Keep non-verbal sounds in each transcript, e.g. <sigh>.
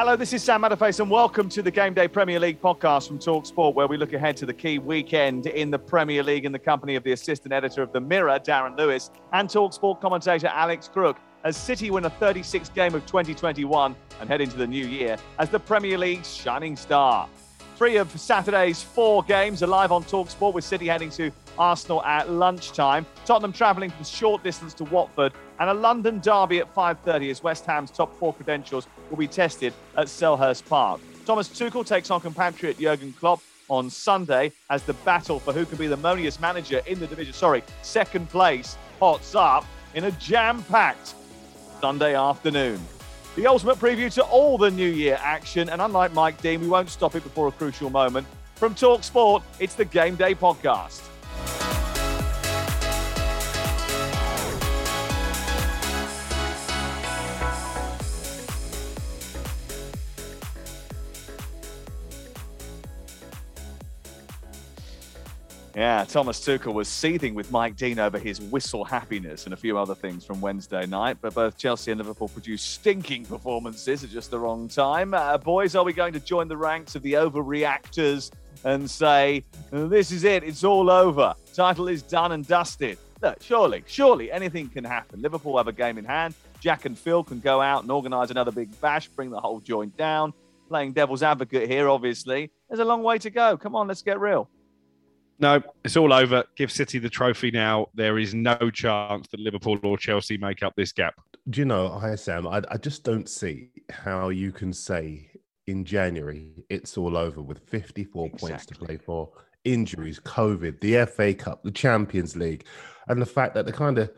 Hello, this is Sam Matterface, and welcome to the Game Day Premier League podcast from Talk Sport, where we look ahead to the key weekend in the Premier League in the company of the assistant editor of The Mirror, Darren Lewis, and Talk Sport commentator Alex Crook, as City win a 36th game of 2021 and head into the new year as the Premier League's shining star. Three of Saturday's four games are live on Talk Sport, with City heading to Arsenal at lunchtime. Tottenham travelling from short distance to Watford, and a London derby at 5:30 as West Ham's top four credentials will be tested at Selhurst Park. Thomas Tuchel takes on compatriot Jurgen Klopp on Sunday as the battle for who can be the moniest manager in the division, sorry, second place, hots up in a jam-packed Sunday afternoon. The ultimate preview to all the New Year action, and unlike Mike Dean, we won't stop it before a crucial moment. From Talk Sport, it's the Game Day Podcast. Yeah, Thomas Tuchel was seething with Mike Dean over his whistle happiness and a few other things from Wednesday night. But both Chelsea and Liverpool produced stinking performances at just the wrong time. Uh, boys, are we going to join the ranks of the overreactors and say, this is it, it's all over, title is done and dusted? Look, surely, surely anything can happen. Liverpool have a game in hand. Jack and Phil can go out and organise another big bash, bring the whole joint down. Playing devil's advocate here, obviously. There's a long way to go. Come on, let's get real. No, it's all over. Give City the trophy now. There is no chance that Liverpool or Chelsea make up this gap. Do you know, hi Sam, I, I just don't see how you can say in January it's all over with 54 exactly. points to play for, injuries, COVID, the FA Cup, the Champions League, and the fact that the kind of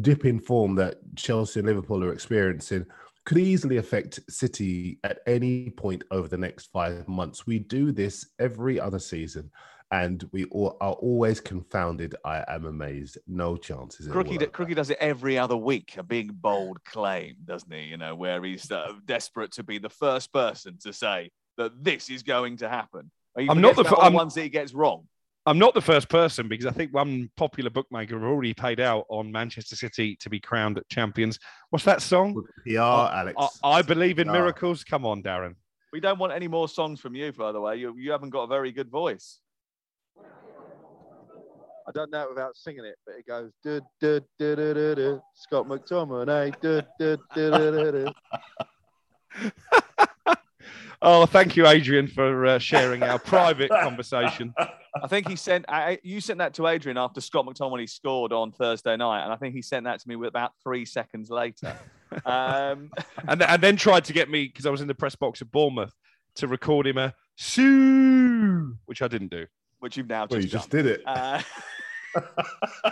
dip in form that Chelsea and Liverpool are experiencing could easily affect City at any point over the next five months. We do this every other season and we all are always confounded. I am amazed. No chances. Crookie, Crookie does it every other week. A big bold claim, doesn't he? You know, where he's uh, desperate to be the first person to say that this is going to happen. I'm not the f- I'm, ones that he gets wrong. I'm not the first person because I think one popular bookmaker already paid out on Manchester City to be crowned champions. What's that song? PR, Alex. I, I believe in miracles. Come on, Darren. We don't want any more songs from you, by the way. You, you haven't got a very good voice. I don't know it without singing it, but it goes du, du, du, du, du, du. Scott McTominay. Du, du, du, du, du, du. <laughs> oh, thank you, Adrian, for uh, sharing our private <laughs> conversation. I think he sent you sent that to Adrian after Scott McTominay scored on Thursday night, and I think he sent that to me with about three seconds later. <laughs> Um, and, and then tried to get me because I was in the press box at Bournemouth to record him a Sue, which I didn't do. Which you've now just you just did it. Uh, <laughs>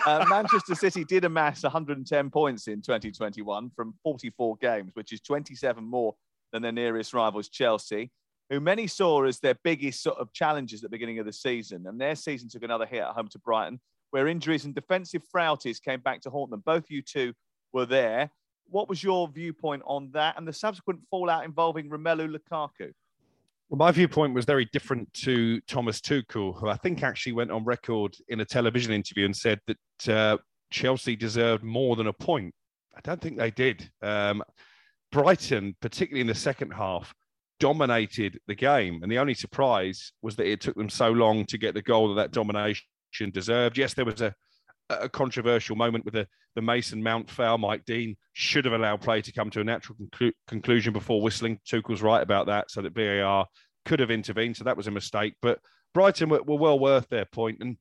uh, Manchester City did amass 110 points in 2021 from 44 games, which is 27 more than their nearest rivals, Chelsea, who many saw as their biggest sort of challenges at the beginning of the season. And their season took another hit at home to Brighton, where injuries and defensive frailties came back to haunt them. Both you two were there. What was your viewpoint on that and the subsequent fallout involving Romelu Lukaku? Well, my viewpoint was very different to Thomas Tuchel, who I think actually went on record in a television interview and said that uh, Chelsea deserved more than a point. I don't think they did. Um, Brighton, particularly in the second half, dominated the game. And the only surprise was that it took them so long to get the goal that that domination deserved. Yes, there was a, a controversial moment with the, the Mason Mount foul. Mike Dean should have allowed play to come to a natural conclu- conclusion before whistling. Tuchel's right about that, so that VAR could have intervened. So that was a mistake. But Brighton were, were well worth their point. And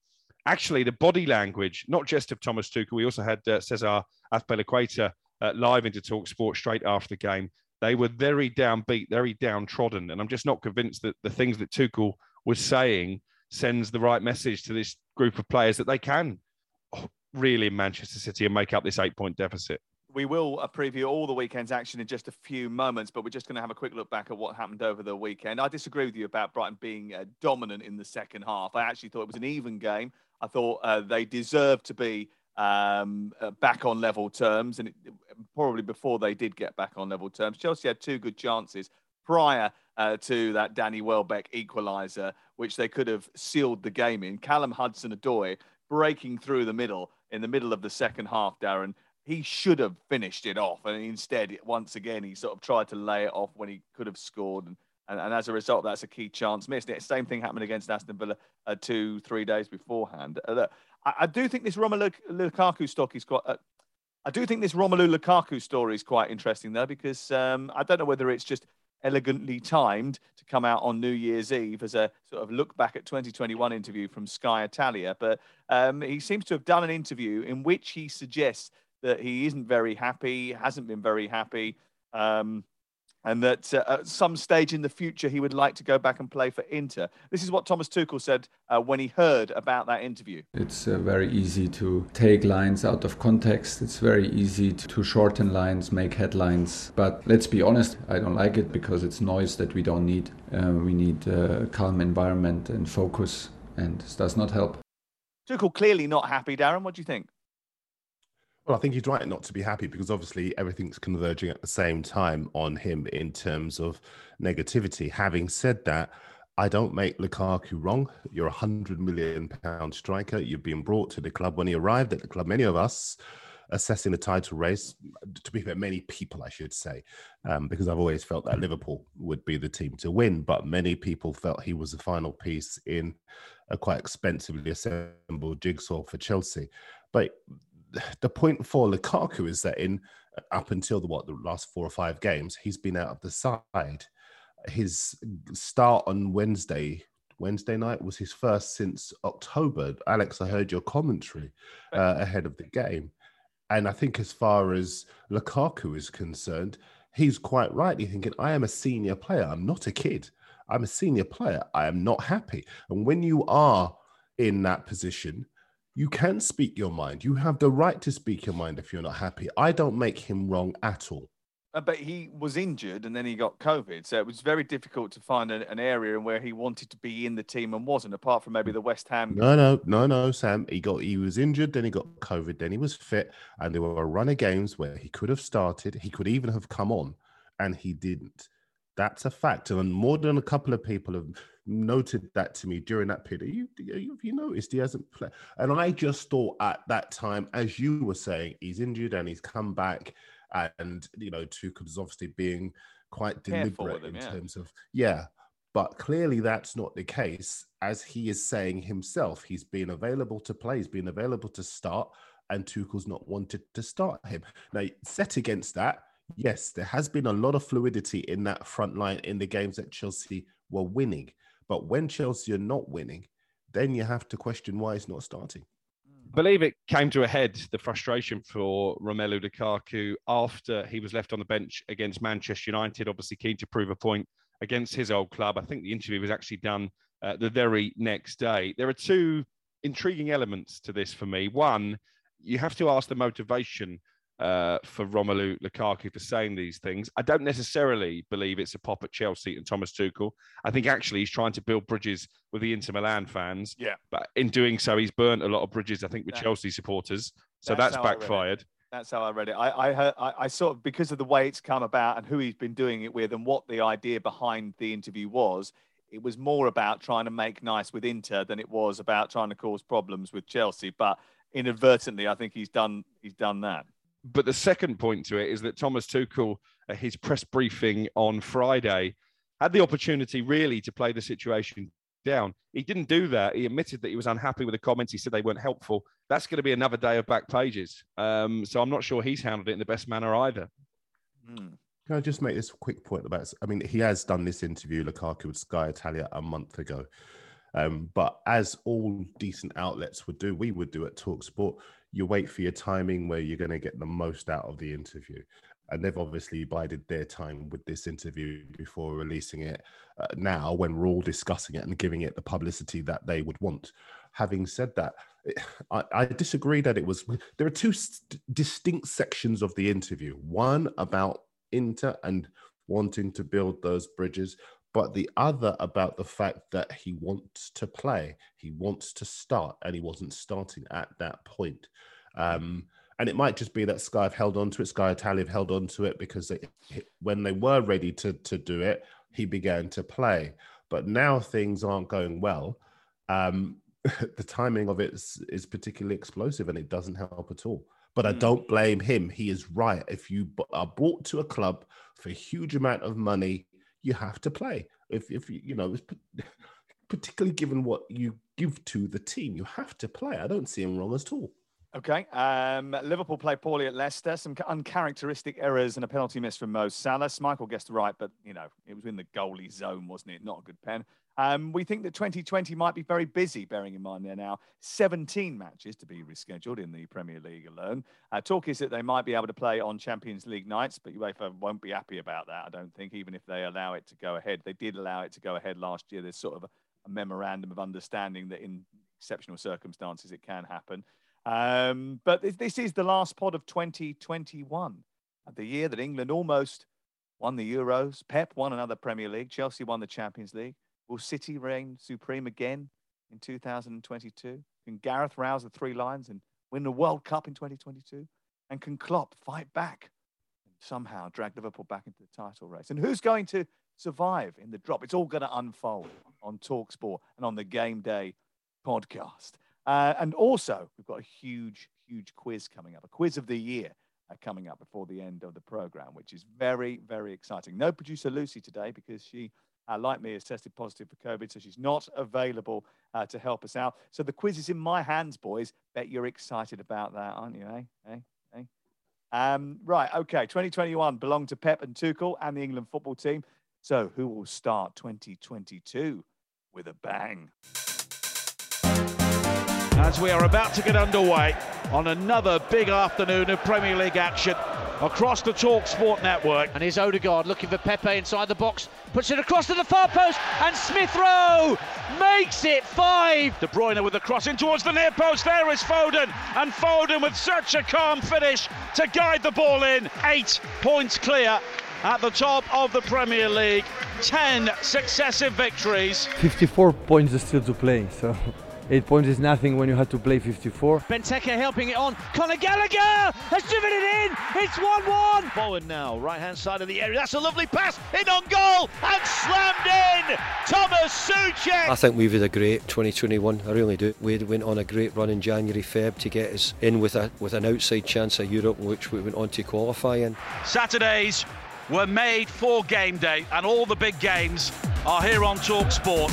actually, the body language, not just of Thomas Tuchel, we also had uh, Cesar Azpilicueta uh, live into Talk Sport straight after the game. They were very downbeat, very downtrodden. And I'm just not convinced that the things that Tuchel was saying sends the right message to this group of players that they can really in Manchester City and make up this eight point deficit. We will uh, preview all the weekend's action in just a few moments, but we're just going to have a quick look back at what happened over the weekend. I disagree with you about Brighton being uh, dominant in the second half. I actually thought it was an even game. I thought uh, they deserved to be um, uh, back on level terms, and it, probably before they did get back on level terms. Chelsea had two good chances prior uh, to that Danny Welbeck equaliser, which they could have sealed the game in. Callum Hudson-Odoi breaking through the middle in the middle of the second half, Darren. He should have finished it off, and instead, once again, he sort of tried to lay it off when he could have scored. And, and, and as a result, that's a key chance missed. The same thing happened against Aston Villa uh, two, three days beforehand. Uh, I, I, do think this Romelu Lukaku stock is quite. Uh, I do think this Romelu Lukaku story is quite interesting, though, because um, I don't know whether it's just elegantly timed to come out on New Year's Eve as a sort of look back at 2021 interview from Sky Italia. But um, he seems to have done an interview in which he suggests that he isn't very happy, hasn't been very happy. Um, and that uh, at some stage in the future he would like to go back and play for Inter. This is what Thomas Tuchel said uh, when he heard about that interview. It's uh, very easy to take lines out of context. It's very easy to shorten lines, make headlines. But let's be honest, I don't like it because it's noise that we don't need. Uh, we need a calm environment and focus, and this does not help. Tuchel clearly not happy. Darren, what do you think? Well, I think he's right not to be happy because obviously everything's converging at the same time on him in terms of negativity. Having said that, I don't make Lukaku wrong. You're a hundred million pound striker. You've been brought to the club when he arrived at the club. Many of us assessing the title race, to be fair, many people, I should say, um, because I've always felt that Liverpool would be the team to win. But many people felt he was the final piece in a quite expensively assembled jigsaw for Chelsea. But the point for Lukaku is that in up until the what the last four or five games, he's been out of the side. His start on Wednesday, Wednesday night was his first since October. Alex, I heard your commentary uh, ahead of the game, and I think as far as Lukaku is concerned, he's quite right. He's thinking, I am a senior player. I'm not a kid. I'm a senior player. I am not happy. And when you are in that position, you can speak your mind. You have the right to speak your mind if you're not happy. I don't make him wrong at all. Uh, but he was injured and then he got COVID. So it was very difficult to find an, an area where he wanted to be in the team and wasn't, apart from maybe the West Ham. No, no, no, no, Sam. He got he was injured, then he got COVID, then he was fit, and there were a run of games where he could have started, he could even have come on, and he didn't. That's a fact. And more than a couple of people have noted that to me during that period. You, you, you noticed he hasn't played. And I just thought at that time, as you were saying, he's injured and he's come back. And, you know, Tuchel's obviously being quite deliberate him, in yeah. terms of, yeah. But clearly that's not the case. As he is saying himself, he's been available to play, he's been available to start, and Tuchel's not wanted to start him. Now, set against that, yes, there has been a lot of fluidity in that front line in the games that Chelsea were winning. But when Chelsea are not winning, then you have to question why it's not starting. I believe it came to a head, the frustration for Romelu Lukaku after he was left on the bench against Manchester United, obviously keen to prove a point against his old club. I think the interview was actually done uh, the very next day. There are two intriguing elements to this for me. One, you have to ask the motivation uh, for Romelu Lukaku for saying these things. I don't necessarily believe it's a pop at Chelsea and Thomas Tuchel. I think actually he's trying to build bridges with the Inter Milan fans. Yeah. But in doing so, he's burnt a lot of bridges, I think, with that, Chelsea supporters. So that's, that's backfired. That's how I read it. I, I heard, I, I sort of because of the way it's come about and who he's been doing it with and what the idea behind the interview was. It was more about trying to make nice with Inter than it was about trying to cause problems with Chelsea. But inadvertently, I think he's done he's done that. But the second point to it is that Thomas Tuchel, uh, his press briefing on Friday, had the opportunity really to play the situation down. He didn't do that. He admitted that he was unhappy with the comments. He said they weren't helpful. That's going to be another day of back pages. Um, so I'm not sure he's handled it in the best manner either. Mm. Can I just make this quick point about? I mean, he has done this interview, Lukaku, with Sky Italia a month ago. Um, but as all decent outlets would do, we would do at Talksport. You wait for your timing where you're going to get the most out of the interview. And they've obviously bided their time with this interview before releasing it uh, now when we're all discussing it and giving it the publicity that they would want. Having said that I, I disagree that it was there are two st- distinct sections of the interview. One about inter and wanting to build those bridges but the other about the fact that he wants to play he wants to start and he wasn't starting at that point um, and it might just be that Sky have held on to it. Sky Italia have held on to it because they, when they were ready to to do it, he began to play. But now things aren't going well. Um, <laughs> the timing of it is, is, particularly explosive, and it doesn't help at all. But I hmm. don't blame him. He is right. If you are brought to a club for a huge amount of money, you have to play. If if you know, <laughs> particularly given what you give to the team, you have to play. I don't see him wrong at all. Okay. Um, Liverpool played poorly at Leicester. Some uncharacteristic errors and a penalty miss from Mo Salah. Schmeichel guessed right, but you know it was in the goalie zone, wasn't it? Not a good pen. Um, we think that 2020 might be very busy, bearing in mind there are now 17 matches to be rescheduled in the Premier League alone. Uh, talk is that they might be able to play on Champions League nights, but UEFA won't be happy about that. I don't think, even if they allow it to go ahead. They did allow it to go ahead last year. There's sort of a, a memorandum of understanding that in exceptional circumstances it can happen. Um, but this is the last pod of 2021, the year that England almost won the Euros. Pep won another Premier League. Chelsea won the Champions League. Will City reign supreme again in 2022? Can Gareth rouse the three lions and win the World Cup in 2022? And can Klopp fight back and somehow drag Liverpool back into the title race? And who's going to survive in the drop? It's all going to unfold on Talksport and on the Game Day podcast. Uh, and also, we've got a huge, huge quiz coming up, a quiz of the year uh, coming up before the end of the program, which is very, very exciting. No producer Lucy today because she, uh, like me, has tested positive for COVID, so she's not available uh, to help us out. So the quiz is in my hands, boys. Bet you're excited about that, aren't you? Eh? Eh? Eh? Um, right, okay. 2021 belonged to Pep and Tuchel and the England football team. So who will start 2022 with a bang? As we are about to get underway on another big afternoon of Premier League action across the Talk Sport network. And here's Odegaard looking for Pepe inside the box, puts it across to the far post, and Smith Rowe makes it five. De Bruyne with the cross in towards the near post. There is Foden, and Foden with such a calm finish to guide the ball in. Eight points clear at the top of the Premier League. 10 successive victories. 54 points still to play, so Eight points is nothing when you had to play 54. Benteke helping it on. Conor Gallagher has driven it in. It's 1 1. Bowen now, right hand side of the area. That's a lovely pass. In on goal and slammed in. Thomas Soucek. I think we've had a great 2021. I really do. We went on a great run in January, Feb to get us in with a with an outside chance of Europe, which we went on to qualify in. Saturdays were made for game day, and all the big games are here on Talk Sport.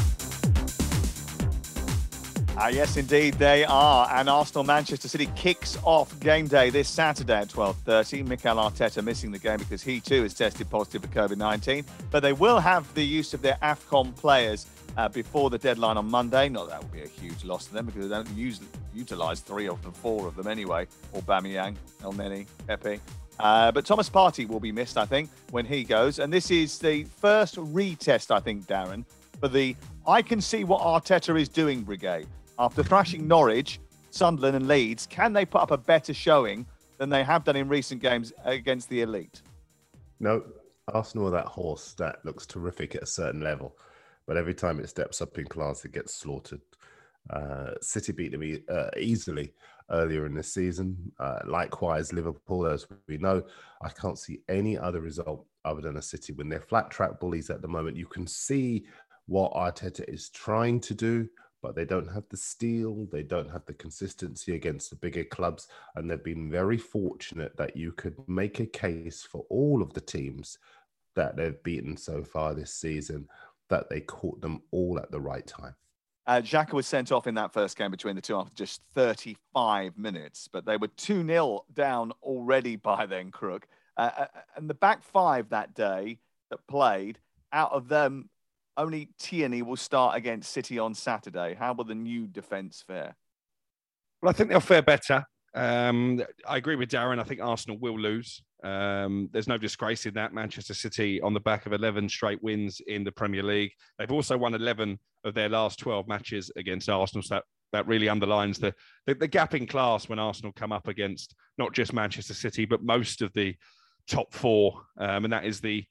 Uh, yes, indeed, they are. And Arsenal Manchester City kicks off game day this Saturday at 12.30. Mikel Arteta missing the game because he too is tested positive for COVID-19. But they will have the use of their AFCON players uh, before the deadline on Monday. Not that would be a huge loss to them because they don't use, utilise three of the four of them anyway. Aubameyang, Elneny, Pepe. Uh, but Thomas Partey will be missed, I think, when he goes. And this is the first retest, I think, Darren, for the I can see what Arteta is doing brigade after thrashing Norwich, Sunderland, and Leeds, can they put up a better showing than they have done in recent games against the elite? No, Arsenal that horse that looks terrific at a certain level, but every time it steps up in class, it gets slaughtered. Uh, City beat them e- uh, easily earlier in the season. Uh, likewise, Liverpool, as we know, I can't see any other result other than a City win. They're flat track bullies at the moment. You can see what Arteta is trying to do, but they don't have the steel, they don't have the consistency against the bigger clubs, and they've been very fortunate that you could make a case for all of the teams that they've beaten so far this season, that they caught them all at the right time. Uh, Xhaka was sent off in that first game between the two after just 35 minutes, but they were 2 0 down already by then, Crook. Uh, uh, and the back five that day that played, out of them, only Tierney will start against City on Saturday. How will the new defence fare? Well, I think they'll fare better. Um, I agree with Darren. I think Arsenal will lose. Um, there's no disgrace in that. Manchester City on the back of 11 straight wins in the Premier League. They've also won 11 of their last 12 matches against Arsenal. So that, that really underlines the, the, the gap in class when Arsenal come up against not just Manchester City, but most of the top four. Um, and that is the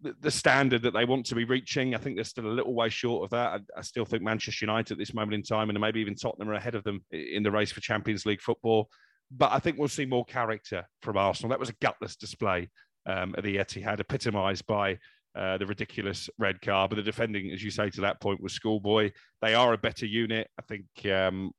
the standard that they want to be reaching. I think they're still a little way short of that. I, I, still think Manchester United at this moment in time, and maybe even Tottenham are ahead of them in the race for Champions League football. But I think we'll see more character from Arsenal. That was a gutless display um, at the Etihad, epitomised by uh, the ridiculous red card. But the defending, as you say, to that point was schoolboy. They are a better unit. I think um,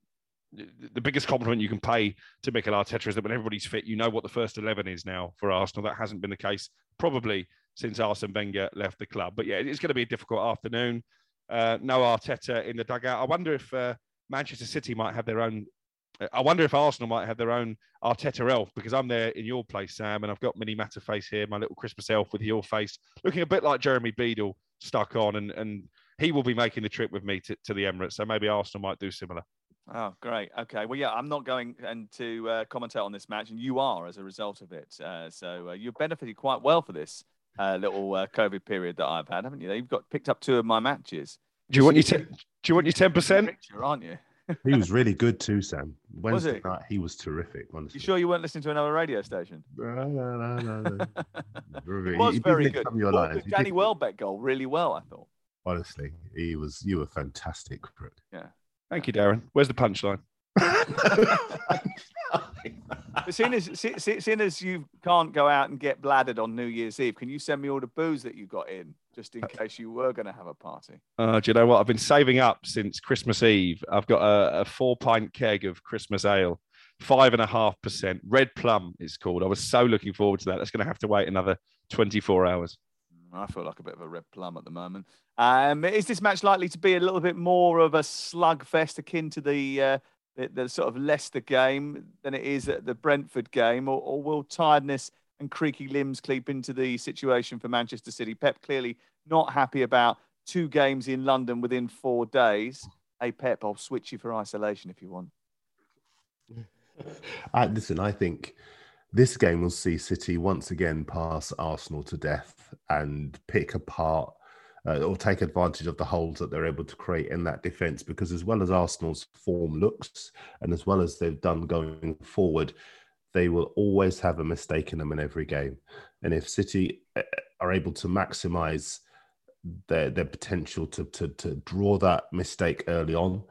the biggest compliment you can pay to Mikel Arteta is that when everybody's fit, you know what the first 11 is now for Arsenal. That hasn't been the case probably since Arsene Wenger left the club. But yeah, it's going to be a difficult afternoon. Uh, no Arteta in the dugout. I wonder if uh, Manchester City might have their own. I wonder if Arsenal might have their own Arteta elf because I'm there in your place, Sam, and I've got Mini Matterface here, my little Christmas elf with your face, looking a bit like Jeremy Beadle stuck on, and and he will be making the trip with me to, to the Emirates. So maybe Arsenal might do similar. Oh, great. Okay. Well, yeah, I'm not going and to uh, commentate on this match, and you are as a result of it. Uh, so uh, you've benefited quite well for this uh, little uh, COVID period that I've had, haven't you? You've got picked up two of my matches. Do you want your ten? Do you want your ten percent? Aren't you? he was really good too, Sam. <laughs> Wednesday was he? night, he was terrific. Honestly, you sure you weren't listening to another radio station? <laughs> No, no, no, no. <laughs> it was he, very good. Your lines. Danny Welbeck goal really well, I thought. Honestly, he was. You were fantastic, Crook. Yeah. Thank you, Darren. Where's the punchline? <laughs> seeing as seeing as you can't go out and get bladdered on New Year's Eve, can you send me all the booze that you got in, just in case you were going to have a party? Uh, do you know what? I've been saving up since Christmas Eve. I've got a, a four pint keg of Christmas ale, five and a half percent. Red Plum is called. I was so looking forward to that. That's going to have to wait another twenty four hours. I feel like a bit of a red plum at the moment. Um, is this match likely to be a little bit more of a slugfest akin to the, uh, the, the sort of Leicester game than it is at the Brentford game, or, or will tiredness and creaky limbs creep into the situation for Manchester City? Pep clearly not happy about two games in London within four days. Hey Pep, I'll switch you for isolation if you want. <laughs> Uh, listen, I think this game will see City once again pass Arsenal to death and pick apart uh, or take advantage of the holes that they're able to create in that defence. Because as well as Arsenal's form looks, and as well as they've done going forward, they will always have a mistake in them in every game. And if City uh, are able to maximise their their potential to to to draw that mistake early on,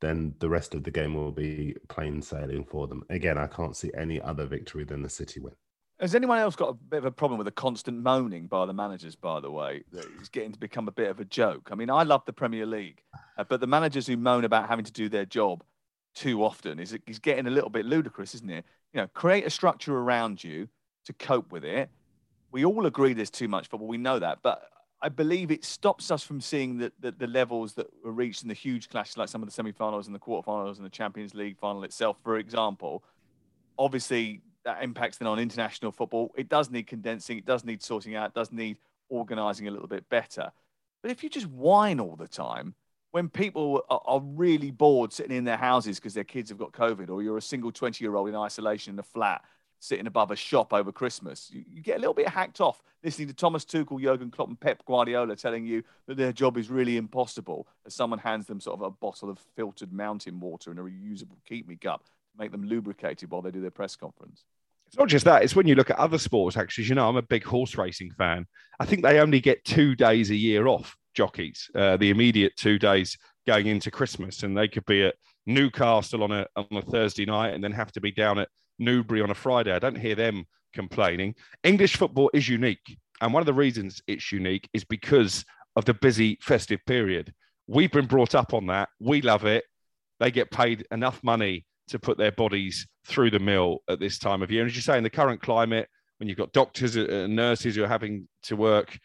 then the rest of the game will be plain sailing for them. Again, I can't see any other victory than the City win. Has anyone else got a bit of a problem with the constant moaning by the managers, by the way? It's getting to become a bit of a joke. I mean, I love the Premier League, uh, but the managers who moan about having to do their job too often is, is getting a little bit ludicrous, isn't it? You know, create a structure around you to cope with it. We all agree there's too much football. We know that. But I believe it stops us from seeing the, the, the, levels that were reached in the huge clashes, like some of the semi-finals and the quarterfinals and the Champions League final itself, for example. Obviously, that impacts then on international football. It does need condensing. It does need sorting out. It does need organising a little bit better. But if you just whine all the time, when people are, are really bored sitting in their houses because their kids have got COVID, or you're a single 20 year old in isolation in a flat sitting above a shop over Christmas. You, you, get a little bit hacked off listening to Thomas Tuchel, Jurgen Klopp, and Pep Guardiola telling you that their job is really impossible as someone hands them sort of a bottle of filtered mountain water and a reusable keep me cup to make them lubricated while they do their press conference. It's not just that, it's when you look at other sports, actually. You know, I'm a big horse racing fan. I think they only get two days a year off, jockeys, uh, the immediate two days going into Christmas, and they could be at Newcastle on a, on a Thursday night and then have to be down at Newbury on a Friday. I don't hear them complaining. English football is unique. And one of the reasons it's unique is because of the busy festive period. We've been brought up on that. We love it. They get paid enough money to put their bodies through the mill at this time of year. And as you say, in the current climate, when you've got doctors and nurses who are having to work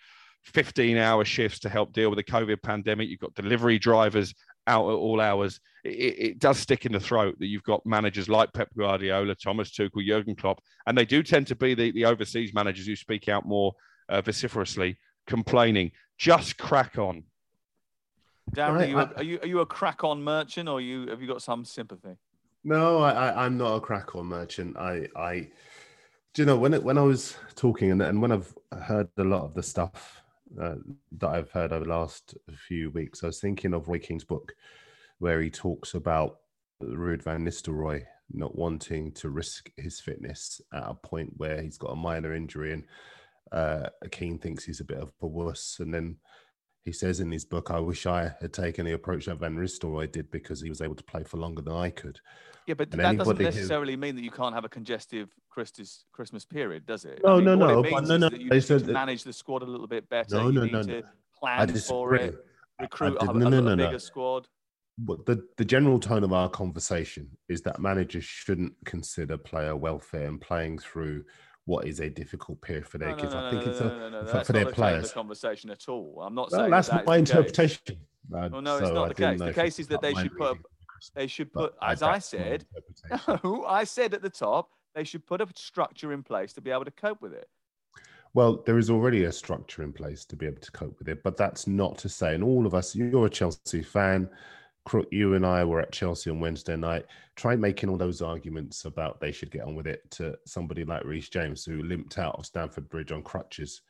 15 hour shifts to help deal with the COVID pandemic. You've got delivery drivers out at all hours. It, it, does stick in the throat that you've got managers like Pep Guardiola, Thomas Tuchel, Jurgen Klopp, and they do tend to be the, the overseas managers who speak out more uh, vociferously, complaining. Just crack on. Darren, are, you a, are you are you a crack on merchant, or you have you got some sympathy? No, I, I I'm not a crack on merchant. I I do you know when it, when I was talking and, and when I've heard a lot of the stuff uh, that I've heard over the last few weeks, I was thinking of Roy Keane's book, where he talks about Ruud van Nistelrooy not wanting to risk his fitness at a point where he's got a minor injury, and uh, Keane thinks he's a bit of a wuss, and then he says in his book, I wish I had taken the approach that Van Nistelrooy did because he was able to play for longer than I could. Yeah, but and that doesn't necessarily who... mean that you can't have a congestive Christmas Christmas period, does it? No, I mean, no, no. But no, no. you need to manage the squad a little bit better. No, no, no, no. plan for it, recruit a, no, no, a bigger squad. But the, the general tone of our conversation is that managers shouldn't consider player welfare and playing through what is a difficult period for their no, kids. No, no, I think it's a for, for their players. The conversation at all. I'm not well, saying that's that my interpretation. Uh, well, no, it's not the case. The case is that they should put. They should put, as I said, <laughs> no, I said at the top, they should put a structure in place to be able to cope with it. Well, there is already a structure in place to be able to cope with it, but that's not to say, and all of us, you're a Chelsea fan, you and I were at Chelsea on Wednesday night. Try making all those arguments about they should get on with it to somebody like Reece James, who limped out of Stamford Bridge on crutches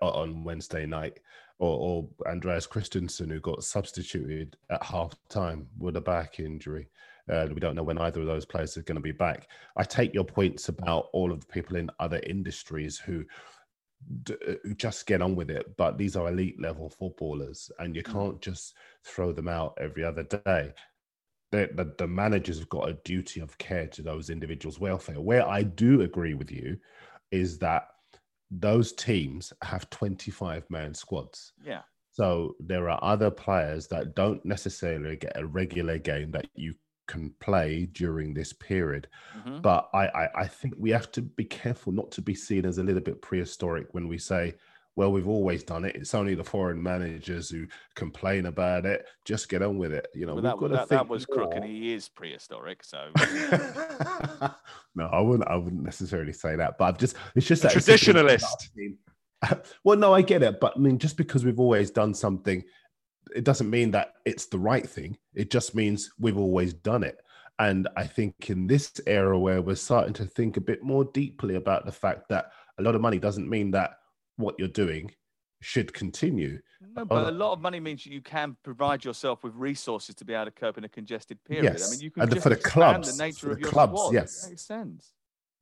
on Wednesday night, or, or Andreas Christensen, who got substituted at half time with a back injury. Uh, we don't know when either of those players are going to be back. I take your points about all of the people in other industries who uh, Uh, just get on with it. But these are elite level footballers, and you mm. can't just throw them out every other day. The, the, the, managers have got a duty of care to those individuals' welfare. Where I do agree with you is that those teams have 25 man squads. Yeah. So there are other players that don't necessarily get a regular game that you can play during this period. Mm-hmm. But I, I, I think we have to be careful not to be seen as a little bit prehistoric when we say, well, we've always done it. It's only the foreign managers who complain about it. Just get on with it. You know, well, that, that, that, was Crook, and he is prehistoric. So <laughs> no, I wouldn't. I wouldn't necessarily say that. But I've just it's just a that traditionalist. <laughs> well, no, I get it, but I mean, just because we've always done something, it doesn't mean that it's the right thing. It just means we've always done it. And I think in this era where we're starting to think a bit more deeply about the fact that a lot of money doesn't mean that what you're doing should continue. No, but a lot of money means you can provide yourself with resources to be able to cope in a congested period. Yes. I mean, you can and just for the clubs, the nature for of the your clubs, squad. yes, It makes sense.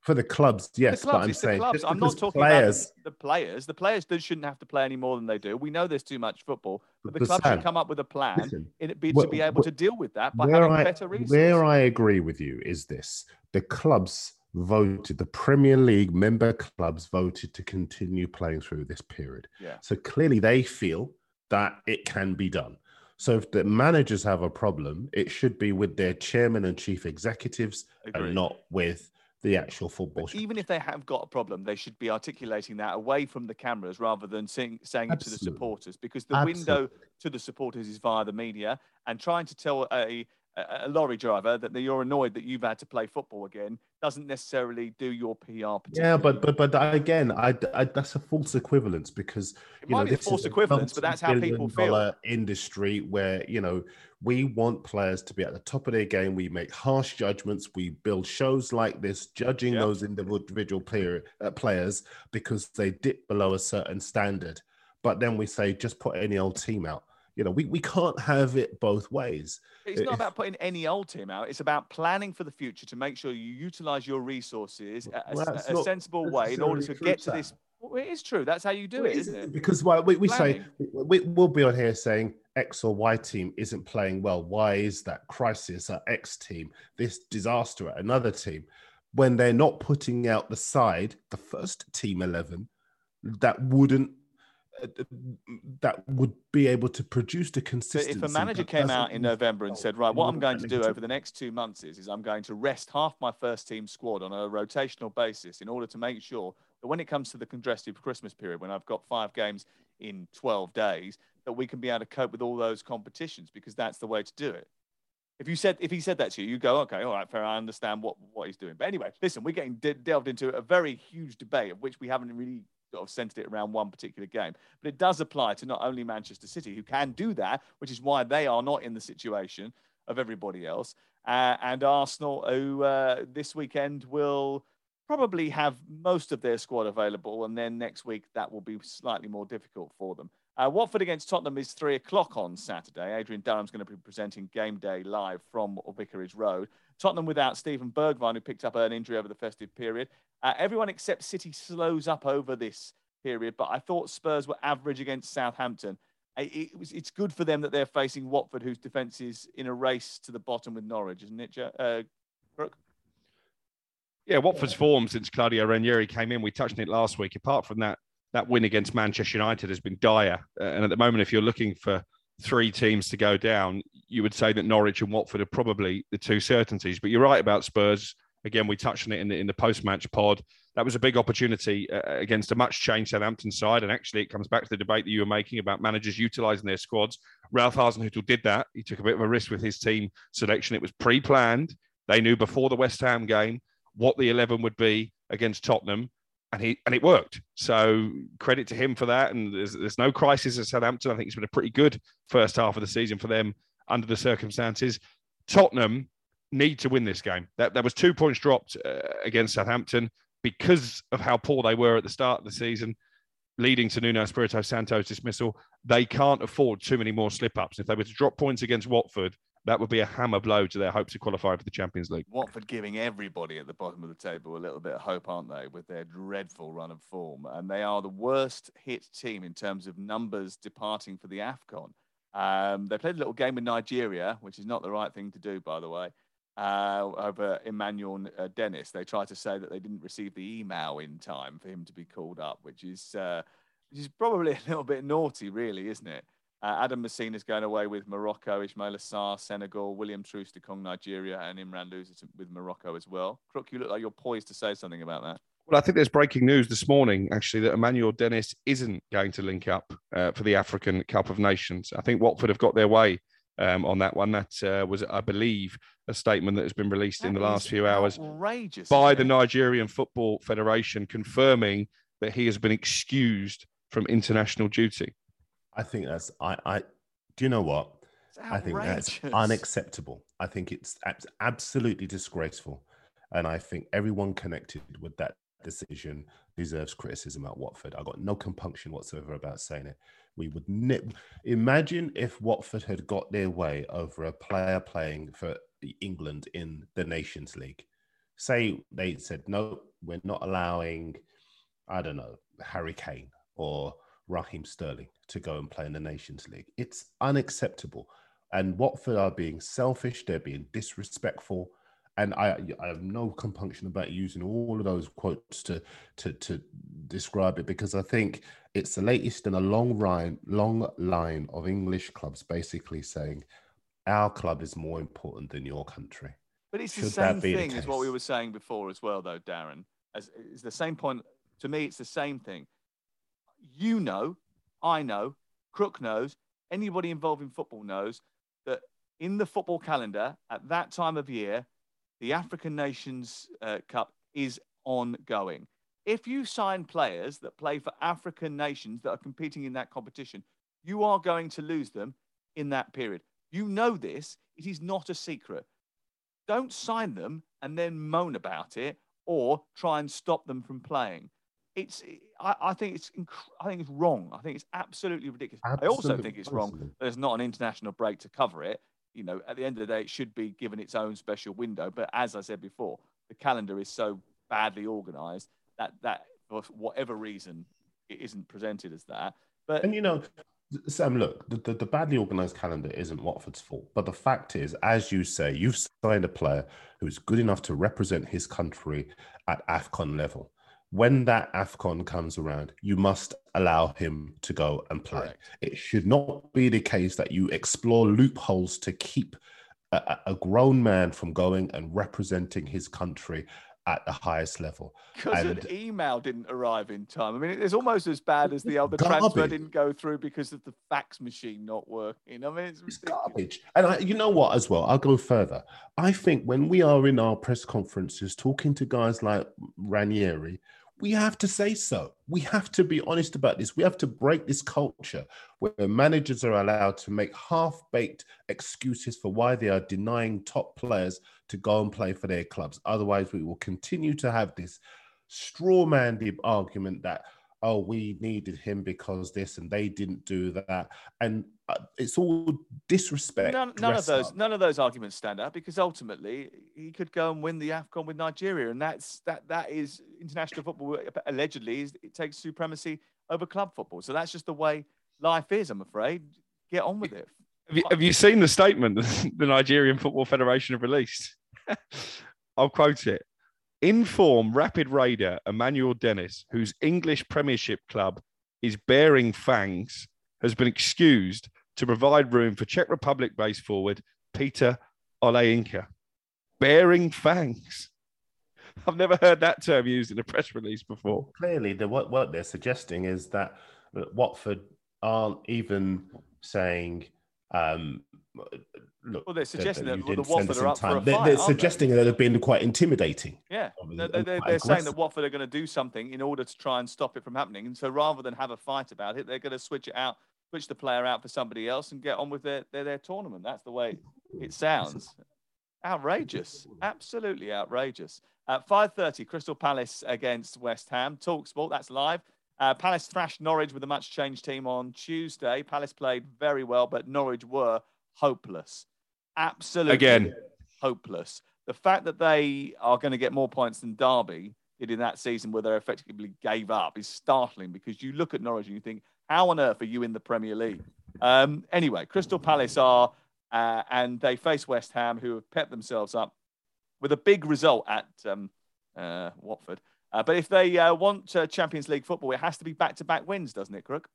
For the clubs, yes, the clubs, but I'm saying the clubs. I'm not talking players, about the players. The players shouldn't have to play any more than they do. We know there's too much football, but the clubs should come up with a plan listen, in it be, to be able to deal with that by having I, better resources. Where I agree with you is this: the clubs voted, the Premier League member clubs voted to continue playing through this period. Yeah. So clearly, they feel that it can be done. So if the managers have a problem, it should be with their chairman and chief executives, Agreed. and not with the actual football. Even if they have got a problem, they should be articulating that away from the cameras rather than saying, saying it to the supporters because the window to the supporters is via the media and trying to tell a, a, a lorry driver that you're annoyed that you've had to play football again doesn't necessarily do your PR. Yeah, but but but again, I, I that's a false equivalence because It you know might be a this is false equivalence, but that's how people feel. Industry where you know we want players to be at the top of their game. We make harsh judgments. We build shows like this, judging Yeah. those individual player uh, players because they dip below a certain standard. But then we say just put any old team out. You know, we, we can't have it both ways. It's not If- about putting any old team out. It's about planning for the future to make sure you utilize your resources a, a- a not sensible way in order to get to this. Well, it is true. That's how you do Well, it, is isn't it? Because well, we, we say we, we'll be on here saying X or Y team isn't playing well. Why is that crisis at X team? This disaster at another team, when they're not putting out the side, the first team eleven, that wouldn't uh, that would be able to produce the So consistency. if a manager came out in November and said, right, what I'm going to do over the next two months is, is I'm going to rest half my first team squad on a rotational basis in order to make sure that when it comes to the congested Christmas period, when I've got five games in 12 days, that we can be able to cope with all those competitions because that's the way to do it. If you said if he said that to you, you go, okay, all right, fair. I understand what what he's doing. But anyway, listen, we're getting de- delved into a very huge debate of which we haven't really sort of centered it around one particular game. But it does apply to not only Manchester City, who can do that, which is why they are not in the situation of everybody else, uh, and Arsenal, who uh, this weekend will probably have most of their squad available, and then next week that will be slightly more difficult for them. Uh, Watford against Tottenham is three o'clock on Saturday. Adrian Durham's going to be presenting game day live from Vicarage Road. Tottenham without Steven Bergwijn, who picked up an injury over the festive period. Uh, everyone except City slows up over this period, but I thought Spurs were average against Southampton. It, it was, it's good for them that they're facing Watford, whose defence is in a race to the bottom with Norwich, isn't it, uh, Crook? Yeah, Watford's form since Claudio Ranieri came in, we touched on it last week. Apart from that, that win against Manchester United has been dire. Uh, and at the moment, if you're looking for three teams to go down, you would say that Norwich and Watford are probably the two certainties. But you're right about Spurs. Again, we touched on it in the, in the post-match pod. That was a big opportunity uh, against a much changed Southampton side. And actually, it comes back to the debate that you were making about managers utilising their squads. Ralph Hasenhüttl did that. He took a bit of a risk with his team selection. It was pre-planned. They knew before the West Ham game what the 11 would be against Tottenham and he and it worked. So credit to him for that. And there's, there's no crisis at Southampton. I think it's been a pretty good first half of the season for them under the circumstances. Tottenham need to win this game. That that was two points dropped uh, against Southampton because of how poor they were at the start of the season, leading to Nuno Espirito Santo's dismissal. They can't afford too many more slip ups. If they were to drop points against Watford, that would be a hammer blow to their hopes of qualifying for the Champions League. Watford giving everybody at the bottom of the table a little bit of hope, aren't they, with their dreadful run of form? And they are the worst hit team in terms of numbers departing for the AFCON. Um, they played a little game with Nigeria, which is not the right thing to do, by the way, uh, over Emmanuel uh, Dennis. They tried to say that they didn't receive the email in time for him to be called up, which is, uh, which is probably <laughs> a little bit naughty, really, isn't it? Uh, Adam is going away with Morocco, Ismaila Sarr, Senegal, William Troost-Ekong, Nigeria, and Imran Louza with Morocco as well. Crook, you look like you're poised to say something about that. Well, I think there's breaking news this morning, actually, that Emmanuel Dennis isn't going to link up uh, for the African Cup of Nations. I think Watford have got their way um, on that one. That uh, was, I believe, a statement that has been released that in the last few hours by the Nigerian Football Federation confirming that he has been excused from international duty. I think that's I. I do you know what? I think that's unacceptable. I think it's absolutely disgraceful, and I think everyone connected with that decision deserves criticism at Watford. I got no compunction whatsoever about saying it. We would ne- imagine if Watford had got their way over a player playing for England in the Nations League. Say they said no, we're not allowing, I don't know, Harry Kane or Raheem Sterling to go and play in the Nations League. It's unacceptable. And Watford are being selfish, they're being disrespectful. And I, I have no compunction about using all of those quotes to, to, to describe it because I think it's the latest in a long line, long line of English clubs basically saying our club is more important than your country. But it's Should the same thing the as what we were saying before as well, though, Darren. As it's the same point. To me, it's the same thing you know, I know, Crook knows, anybody involved in football knows that in the football calendar at that time of year, the African Nations uh, Cup is ongoing. If you sign players that play for African nations that are competing in that competition, you are going to lose them in that period. You know this, it is not a secret. Don't sign them and then moan about it or try and stop them from playing it's I, I think it's I think it's wrong. I think it's absolutely ridiculous. Absolutely. I also think it's wrong. There's not an international break to cover it. You know, at the end of the day, it should be given its own special window. But as I said before, the calendar is so badly organised that that for whatever reason it isn't presented as that. But and you know, Sam, look, the, the, the, badly organised calendar isn't Watford's fault. But the fact is, as you say, you've signed a player who's good enough to represent his country at AFCON level when that AFCON comes around, you must allow him to go and play. Correct. It should not be the case that you explore loopholes to keep a, a, grown man from going and representing his country at the highest level. Because an email didn't arrive in time. I mean, it's almost as bad as the other transfer didn't go through because of the fax machine not working. I mean, it's, it's garbage. And I, you know what, as well, I'll go further. I think when we are in our press conferences talking to guys like Ranieri, we have to say so. We have to be honest about this. We have to break this culture where managers are allowed to make half baked excuses for why they are denying top players to go and play for their clubs. Otherwise, we will continue to have this straw man argument that, oh, we needed him because this and they didn't do that. And uh, it's all disrespect. None, none of those, up. none of those arguments stand out because ultimately he could go and win the Afcon with Nigeria, and that's that. That is international football. Allegedly, is it takes supremacy over club football. So that's just the way life is. I'm afraid. Get on with it. Have you, have you seen the statement <laughs> the Nigerian Football Federation have released? <laughs> I'll quote it. Inform Rapid Raider Emmanuel Dennis, whose English Premiership club is Bearing Fangs, has been excused to provide room for Czech Republic based forward Peter Olayinka. Bearing Fangs. <laughs> I've never heard that term used in a press release before. Clearly, the, what, what they're suggesting is that Watford aren't even saying, um, look, Well, they're suggesting that you the didn't Watford are up for a They're, fight, they're aren't they? suggesting that they've been quite intimidating. Yeah, they're, they're, they're saying that. Watford are going to do something in order to try and stop it from happening. And so rather than have a fight about it, they're going to switch it out, switch the player out for somebody else, and get on with their their, their tournament. That's the way it sounds. Outrageous, absolutely outrageous. At 5:30, Crystal Palace against West Ham. Talksport, that's live. Uh, Palace thrashed Norwich with a much changed team on Tuesday. Palace played very well, but Norwich were hopeless. Absolutely Again. hopeless. The fact that they are going to get more points than Derby did in that season, where they effectively gave up, is startling because you look at Norwich and you think, how on earth are you in the Premier League? Um, anyway, Crystal Palace are, uh, and they face West Ham, who have pepped themselves up with a big result at um, uh, Watford. Uh, but if they uh, want uh, Champions League football, it has to be back-to-back wins, doesn't it, Crook?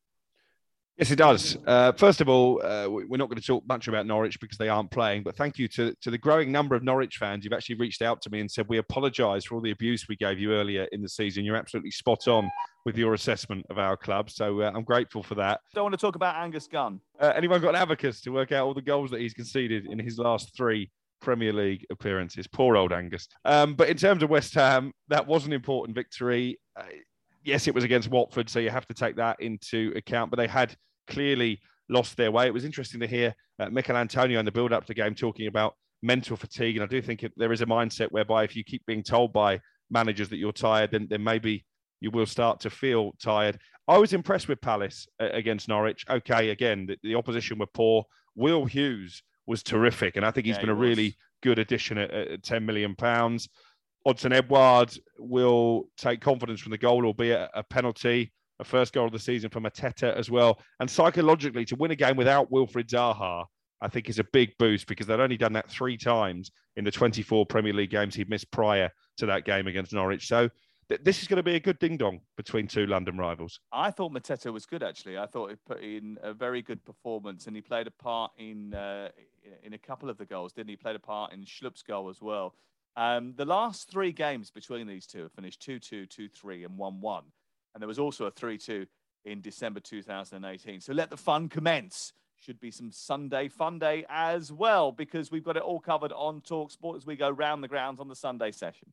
Yes, it does. Uh, first of all, uh, we- we're not going to talk much about Norwich because they aren't playing, but thank you to, to the growing number of Norwich fans. You've actually reached out to me and said, We apologise for all the abuse we gave you earlier in the season. You're absolutely spot on with your assessment of our club. So uh, I'm grateful for that. Don't want to talk about Angus Gunn. Uh, anyone got an abacus to work out all the goals that he's conceded in his last three Premier League appearances? Poor old Angus. Um, but in terms of West Ham, that was an important victory. Uh, yes, it was against Watford, so you have to take that into account. But they had clearly lost their way. It was interesting to hear uh, Antonio in the build-up to the game talking about mental fatigue, and I do think it, there is a mindset whereby if you keep being told by managers that you're tired, then then maybe you will start to feel tired. I was impressed with Palace uh, against Norwich. Okay, again, the, the opposition were poor. Will Hughes was terrific, and I think he's Yeah, been he a really good addition at, at 10 million pounds. Odsonne Edouard will take confidence from the goal, albeit a, a penalty, a first goal of the season for Mateta as well. And psychologically, to win a game without Wilfried Zaha, I think is a big boost because they'd only done that three times in the 24 Premier League games he'd missed prior to that game against Norwich. So th- this is going to be a good ding dong between two London rivals. I thought Mateta was good actually. I thought he put in a very good performance, and he played a part in uh, in a couple of the goals, didn't he? He Played a part in Schlupp's goal as well. Um, the last three games between these two have finished 2-2, 2-3, and 1-1, and there was also a 3-2 in December 2018. So let the fun commence. Should be some Sunday fun day as well because we've got it all covered on Talk Sport as we go round the grounds on the Sunday session.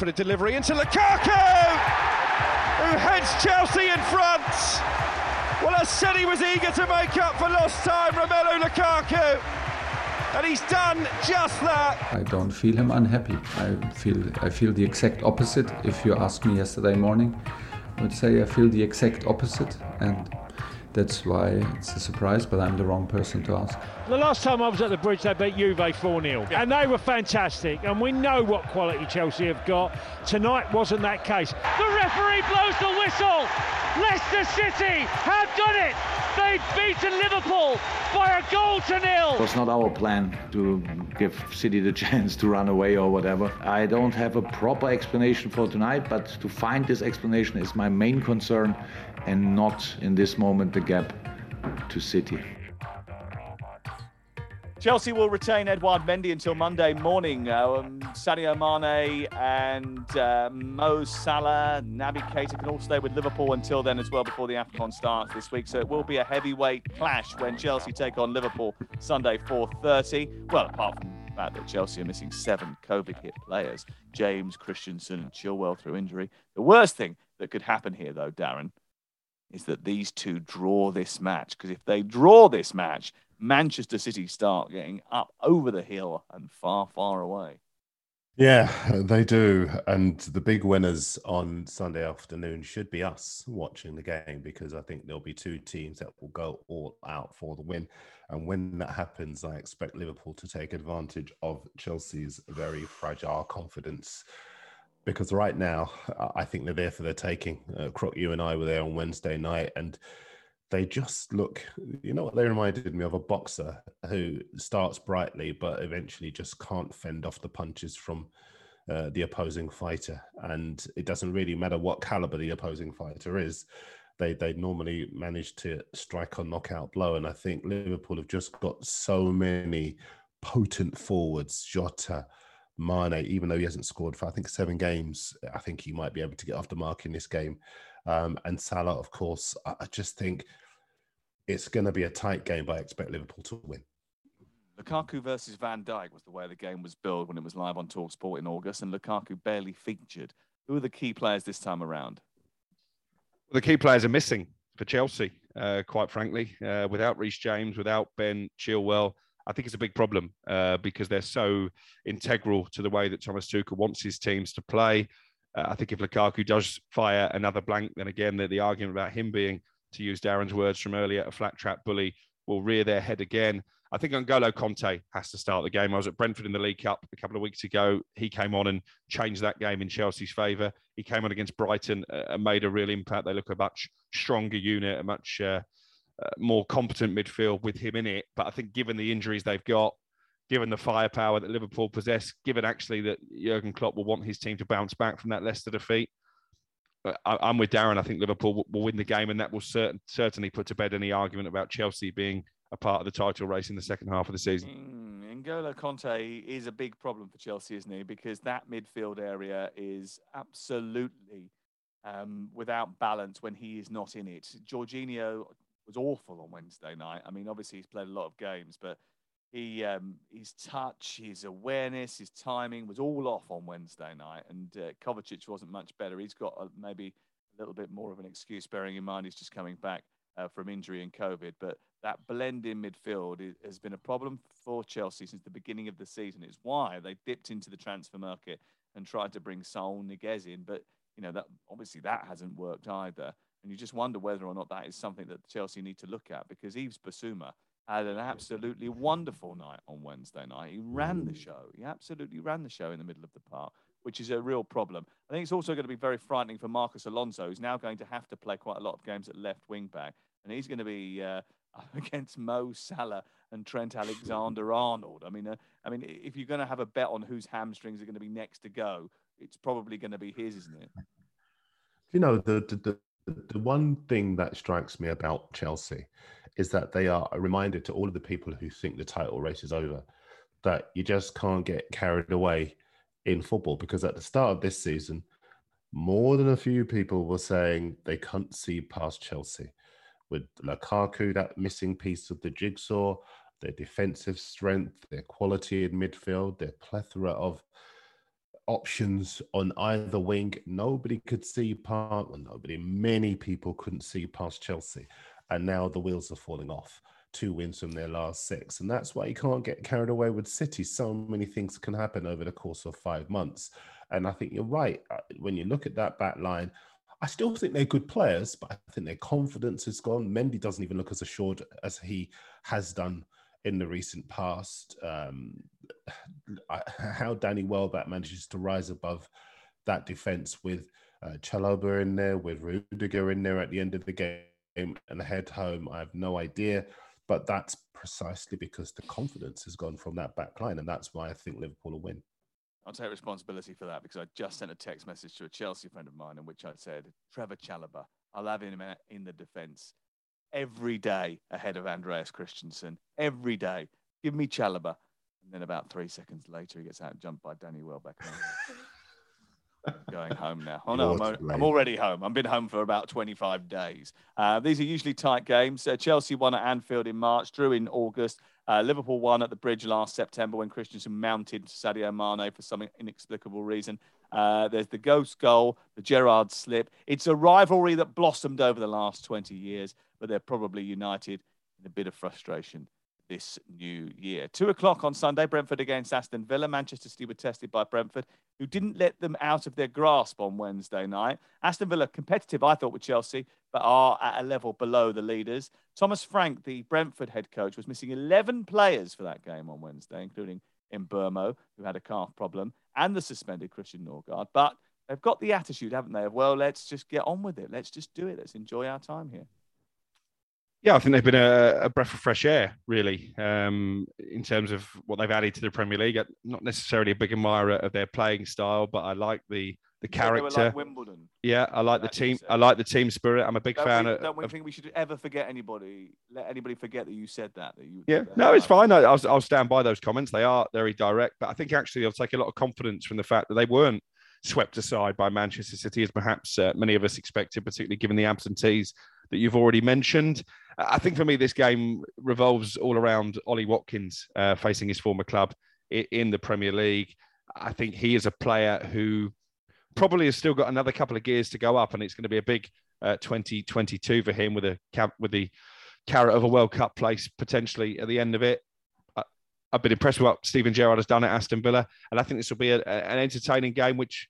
For the delivery into Lukaku, who heads Chelsea in front. Well, I said he was eager to make up for lost time, Romelu Lukaku. And he's done just that. I don't feel him unhappy. I feel I feel the exact opposite. If you asked me yesterday morning, I would say I feel the exact opposite, and that's why it's a surprise. But I'm the wrong person to ask. The last time I was at the bridge, they beat Juve 4 0. And they were fantastic. And we know what quality Chelsea have got. Tonight wasn't that case. The referee blows the whistle. Leicester City have done it. They've beaten Liverpool by a goal to nil. It was not our plan to give City the <laughs> chance to run away or whatever. I don't have a proper explanation for tonight, but to find this explanation is my main concern and not in this moment the gap to City. Chelsea will retain Edouard Mendy until Monday morning. Um, Sadio Mane and uh, Mo Salah, Naby Keita can all stay with Liverpool until then as well before the AFCON starts this week. So it will be a heavyweight clash when Chelsea take on Liverpool Sunday 4.30. Well, apart from the fact that Chelsea are missing seven COVID-hit players, James, Christensen and Chilwell through injury. The worst thing that could happen here, though, Darren, is that these two draw this match. Because if they draw this match, Manchester City start getting up over the hill and far, far away. Yeah, they do. And the big winners on Sunday afternoon should be us watching the game because I think there'll be two teams that will go all out for the win. And when that happens, I expect Liverpool to take advantage of Chelsea's very fragile confidence. Because right now, I think they're there for their taking. Uh, Crook, you and I were there on Wednesday night, and they just look you know what they reminded me of? A boxer who starts brightly but eventually just can't fend off the punches from uh, the opposing fighter. And it doesn't really matter what caliber the opposing fighter is they they normally manage to strike a knockout blow. And i think liverpool have just got so many potent forwards jota Mane, even though he hasn't scored for I think seven games, I think he might be able to get off the mark in this game. Um, and Salah, of course, I just think it's going to be a tight game, but I expect Liverpool to win. Lukaku versus Van Dijk was the way the game was billed when it was live on Talksport in August, and Lukaku barely featured. Who are the key players this time around? Well, the key players are missing for Chelsea, uh, quite frankly. Uh, without Reece James, without Ben Chilwell, I think it's a big problem uh, because they're so integral to the way that Thomas Tuchel wants his teams to play. Uh, I think if Lukaku does fire another blank, then again, the, the argument about him being to use Darren's words from earlier, a flat trap bully will rear their head again. I think N'Golo Kanté has to start the game. I was at Brentford in the League Cup a couple of weeks ago. He came on and changed that game in Chelsea's favour. He came on against Brighton uh, and made a real impact. They look a much stronger unit, a much uh, uh, more competent midfield with him in it. But I think given the injuries they've got, given the firepower that Liverpool possess, given actually that Jurgen Klopp will want his team to bounce back from that Leicester defeat, I, am with Darren. I think Liverpool will win the game, and that will certain, certainly put to bed any argument about Chelsea being a part of the title race in the second half of the season. Mm, N'Golo Kanté is a big problem for Chelsea, isn't he? Because that midfield area is absolutely um, without balance when he is not in it. Jorginho was awful on Wednesday night. I mean, obviously he's played a lot of games, but he um, his touch, his awareness, his timing was all off on Wednesday night, and uh, Kovacic wasn't much better. He's got a, maybe a little bit more of an excuse, bearing in mind he's just coming back uh, from injury and COVID. But that blend in midfield is, has been a problem for Chelsea since the beginning of the season. It's why they dipped into the transfer market and tried to bring Saul Niguez in, but you know that obviously that hasn't worked either. And you just wonder whether or not that is something that Chelsea need to look at because Yves Bissouma had an absolutely wonderful night on Wednesday night. He ran the show. He absolutely ran the show in the middle of the park. which is a real problem. I think it's also going to be very frightening for Marcos Alonso, who's now going to have to play quite a lot of games at left wing back, and he's going to be uh, <laughs> against Mo Salah and Trent Alexander-Arnold. I mean, uh, I mean, if you're going to have a bet on whose hamstrings are going to be next to go, it's probably going to be his, isn't it? You know, the the, the one thing that strikes me about Chelsea is that they are a reminder to all of the people who think the title race is over that you just can't get carried away in football because at the start of this season, more than a few people were saying they can't see past Chelsea. With Lukaku, that missing piece of the jigsaw, their defensive strength, their quality in midfield, their plethora of options on either wing. Nobody could see past, well, nobody, many people couldn't see past Chelsea. And now the wheels are falling off. Two wins from their last six. And that's why you can't get carried away with City. So many things can happen over the course of five months. And I think you're right. Uh, when you look at that back line, I still think they're good players, but I think their confidence is gone. Mendy doesn't even look as assured as he has done in the recent past. Um, <sighs> how Danny Welbeck manages to rise above that defense with uh, Chalobah in there, with Rudiger in there at the end of the game and head home, I have no idea. But that's precisely because the confidence has gone from that back line. And that's why I think Liverpool will win. I'll take responsibility for that because I just sent a text message to a Chelsea friend of mine in which I said, Trevoh Chalobah, I'll have him in the defence every day ahead of Andreas Christensen. Every day. Give me Chalobah. And then about three seconds later, he gets out jumped by Danny Welbeck. <laughs> going home now. Oh no, I'm, I'm, already home. I've been home for about 25 days. Uh, these are usually tight games. Uh, Chelsea won at Anfield in March, drew in August. Uh, Liverpool won at the Bridge last September when Christensen mounted Sadio Mane for some inexplicable reason. Uh, there's the ghost goal, the Gerrard slip. It's a rivalry that blossomed over the last 20 years, but they're probably united in a bit of frustration this new year. Two o'clock on Sunday, Brentford against Aston Villa. Manchester City were tested by Brentford, who didn't let them out of their grasp on Wednesday night. Aston Villa competitive, I thought, with Chelsea, but are at a level below the leaders. Thomas Frank, the Brentford head coach, was missing 11 players for that game on Wednesday, including Mbeumo, who had a calf problem, and the suspended Christian Nørgaard. But they've got the attitude, haven't they? Of, well, let's just get on with it. Let's just do it. Let's enjoy our time here. Yeah, I think they've been a, a breath of fresh air, really, um, in terms of what they've added to the Premier League. I'm not necessarily a big admirer of their playing style, but I like the the character. Like Wimbledon. Yeah, I like the team. I like the team spirit. I'm a big don't fan we, of. Don't we think we should ever forget anybody? Let anybody forget that you said that. That you. Yeah, that no, it's fine. I, I'll, I'll stand by those comments. They are very direct, but I think actually I'll take a lot of confidence from the fact that they weren't swept aside by Manchester City as perhaps uh, many of us expected, particularly given the absentees that you've already mentioned. I think for me, this game revolves all around Ollie Watkins uh, facing his former club in the Premier League. I think he is a player who probably has still got another couple of gears to go up, and it's going to be a big uh, 2022 for him with a with the carrot of a World Cup place potentially at the end of it. I've been impressed with what Steven Gerrard has done at Aston Villa, and I think this will be a, an entertaining game, which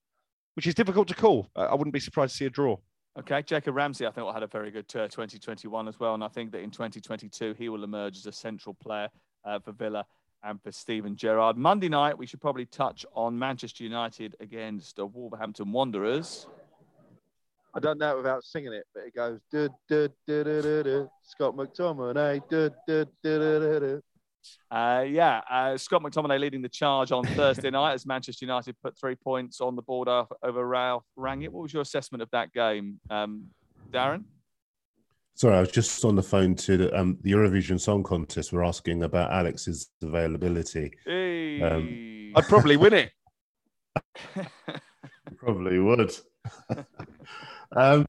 which is difficult to call. I wouldn't be surprised to see a draw. Okay, Jacob Ramsey, I think, had a very good uh, 2021 as well, and I think that in 2022 he will emerge as a central player uh, for Villa and for Steven Gerrard. Monday night, we should probably touch on Manchester United against the Wolverhampton Wanderers. I don't know it without singing it, but it goes. Scott McTominay. Uh, yeah, uh, Scott McTominay leading the charge on Thursday <laughs> night as Manchester United put three points on the board over Ralf Rangnick. What was your assessment of that game, um, Darren? Sorry, I was just on the phone to the, um, the Eurovision Song Contest. We're asking about Alex's availability. Hey. Um, <laughs> I'd probably win it. <laughs> probably would. um,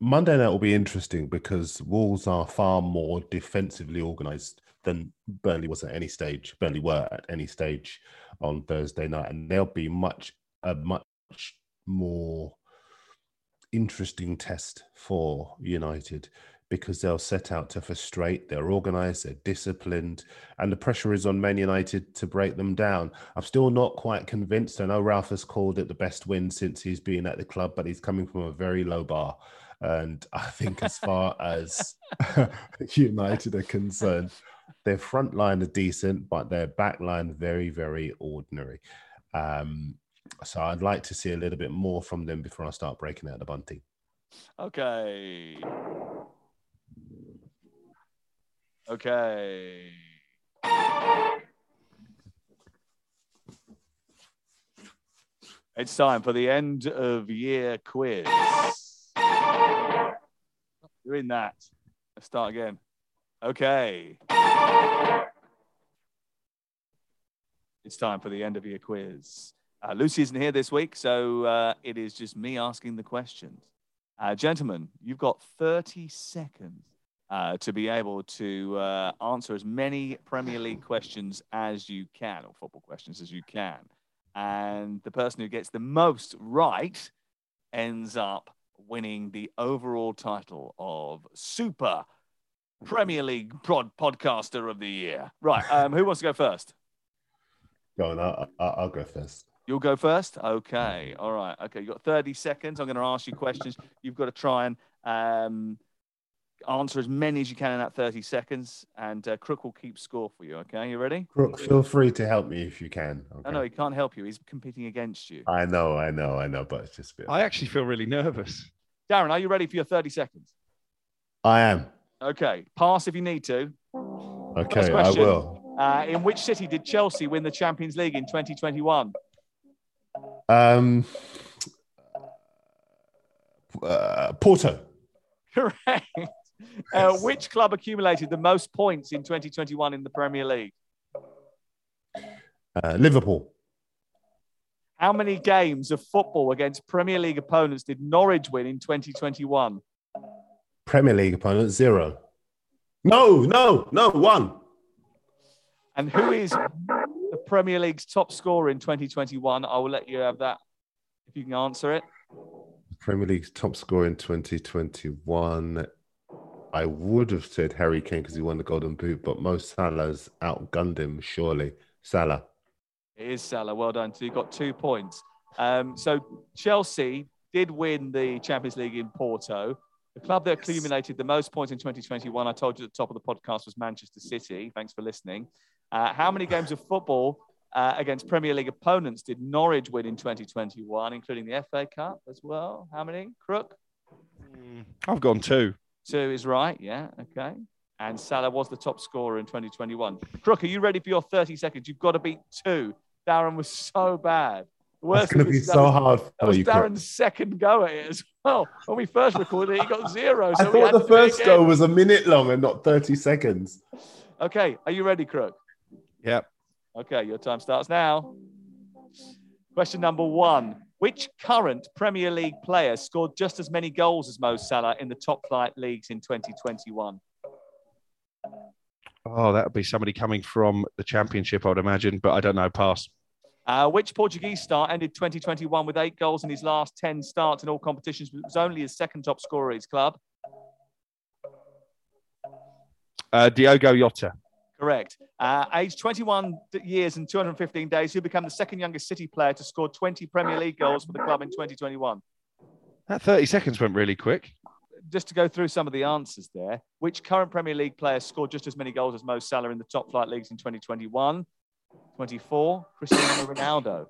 Monday night will be interesting because Wolves are far more defensively organised than Burnley was at any stage. Burnley were at any stage on Thursday night, and they'll be much a much more interesting test for United because they'll set out to frustrate. They're organised, they're disciplined, and the pressure is on Man United to break them down. I'm still not quite convinced. I know Ralf has called it the best win since he's been at the club, but he's coming from a very low bar. And I think, as far as <laughs> <laughs> United are concerned, their front line are decent, but their back line very, very ordinary. Um, So I'd like to see a little bit more from them before I start breaking out the bunting. Okay. Okay. It's time for the end of year quiz. Doing that. Let's start again. Okay. It's time for the end of year quiz. Uh, Lucy isn't here this week, so uh, it is just me asking the questions. Uh, gentlemen, you've got 30 seconds uh, to be able to uh, answer as many Premier League questions as you can, or football questions as you can. And the person who gets the most right ends up winning the overall title of Super Premier League Prod Podcaster of the Year. Right, um, who wants to go first? Go on, I'll, I'll, I'll go first. You'll go first? Okay. All right. Okay. You've got 30 seconds. I'm going to ask you questions. You've got to try and um, answer as many as you can in that 30 seconds. And uh, Crook will keep score for you. Okay. You ready? Crook, feel free to help me if you can. No, no, he can't help you. He's competing against you. I know, I know, I know, but it's just a bit. I actually feel really nervous. Darren, are you ready for your 30 seconds? I am. Okay. Pass if you need to. Okay, I will. Uh, in which city did Chelsea win the Champions League in 2021? Um, uh, Porto, Correct. Uh, which club accumulated the most points in 2021 in the Premier League? uh, Liverpool, How many games of football against Premier League opponents did Norwich win in 2021? Premier League opponent zero. No, no, no, one. And who is the Premier League's top scorer in 2021? I will let you have that if you can answer it. Premier League's top scorer in 2021. I would have said Harry Kane because he won the Golden Boot, but Mo Salah's outgunned him, surely. Salah. It is Salah. Well done. So you got two points. Um, so Chelsea did win the Champions League in Porto. The club that accumulated the most points in 2021, I told you at the top of the podcast, was Manchester City. Thanks for listening. Uh, how many games of football uh, against Premier League opponents did Norwich win in 2021, including the FA Cup as well? How many? Crook? I've gone two. Two is right. Yeah. Okay. And Salah was the top scorer in 2021. Crook, are you ready for your 30 seconds? You've got to beat two. Darren was so bad. The That's going to be is that so was- hard That for was you. Chris. Darren's second go at it as well. When we first recorded it, he got zero. I So we had thought the to do it first go was a minute long and not 30 seconds. Okay, are you ready, Crook? Yep. Okay, your time starts now. Question number one. Which current Premier League player scored just as many goals as Mo Salah in the top flight leagues in 2021? Oh, that would be somebody coming from the championship, I would imagine, but I don't know. Pass. Uh, which Portuguese star ended 2021 with eight goals in his last 10 starts in all competitions, but was only his second top scorer at his club? Uh, Diogo Jota. Correct. Uh, aged 21 years and 215 days, who became the second youngest City player to score 20 Premier League goals for the club in 2021? That 30 seconds went really quick. Just to go through some of the answers there, which current Premier League player scored just as many goals as Mo Salah in the top flight leagues in 2021? 24, Cristiano Ronaldo.